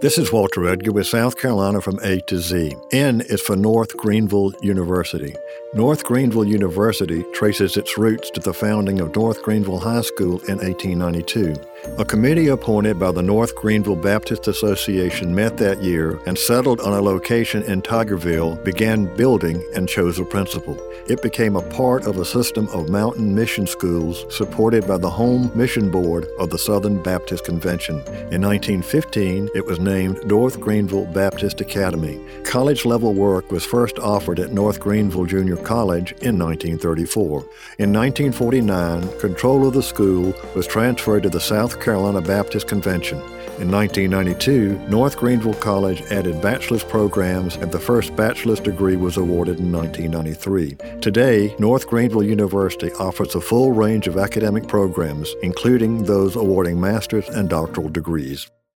This is Walter Edgar with South Carolina from A to Z. N is for North Greenville University. North Greenville University traces its roots to the founding of North Greenville High School in 1892. A committee appointed by the North Greenville Baptist Association met that year and settled on a location in Tigerville, began building, and chose a principal. It became a part of a system of mountain mission schools supported by the Home Mission Board of the Southern Baptist Convention. In 1915, it was named North Greenville Baptist Academy. College level work was first offered at North Greenville Junior College in 1934. In 1949, control of the school was transferred to the South Carolina Baptist Convention. In 1992, North Greenville College added bachelor's programs and the first bachelor's degree was awarded in 1993. Today, North Greenville University offers a full range of academic programs, including those awarding master's and doctoral degrees.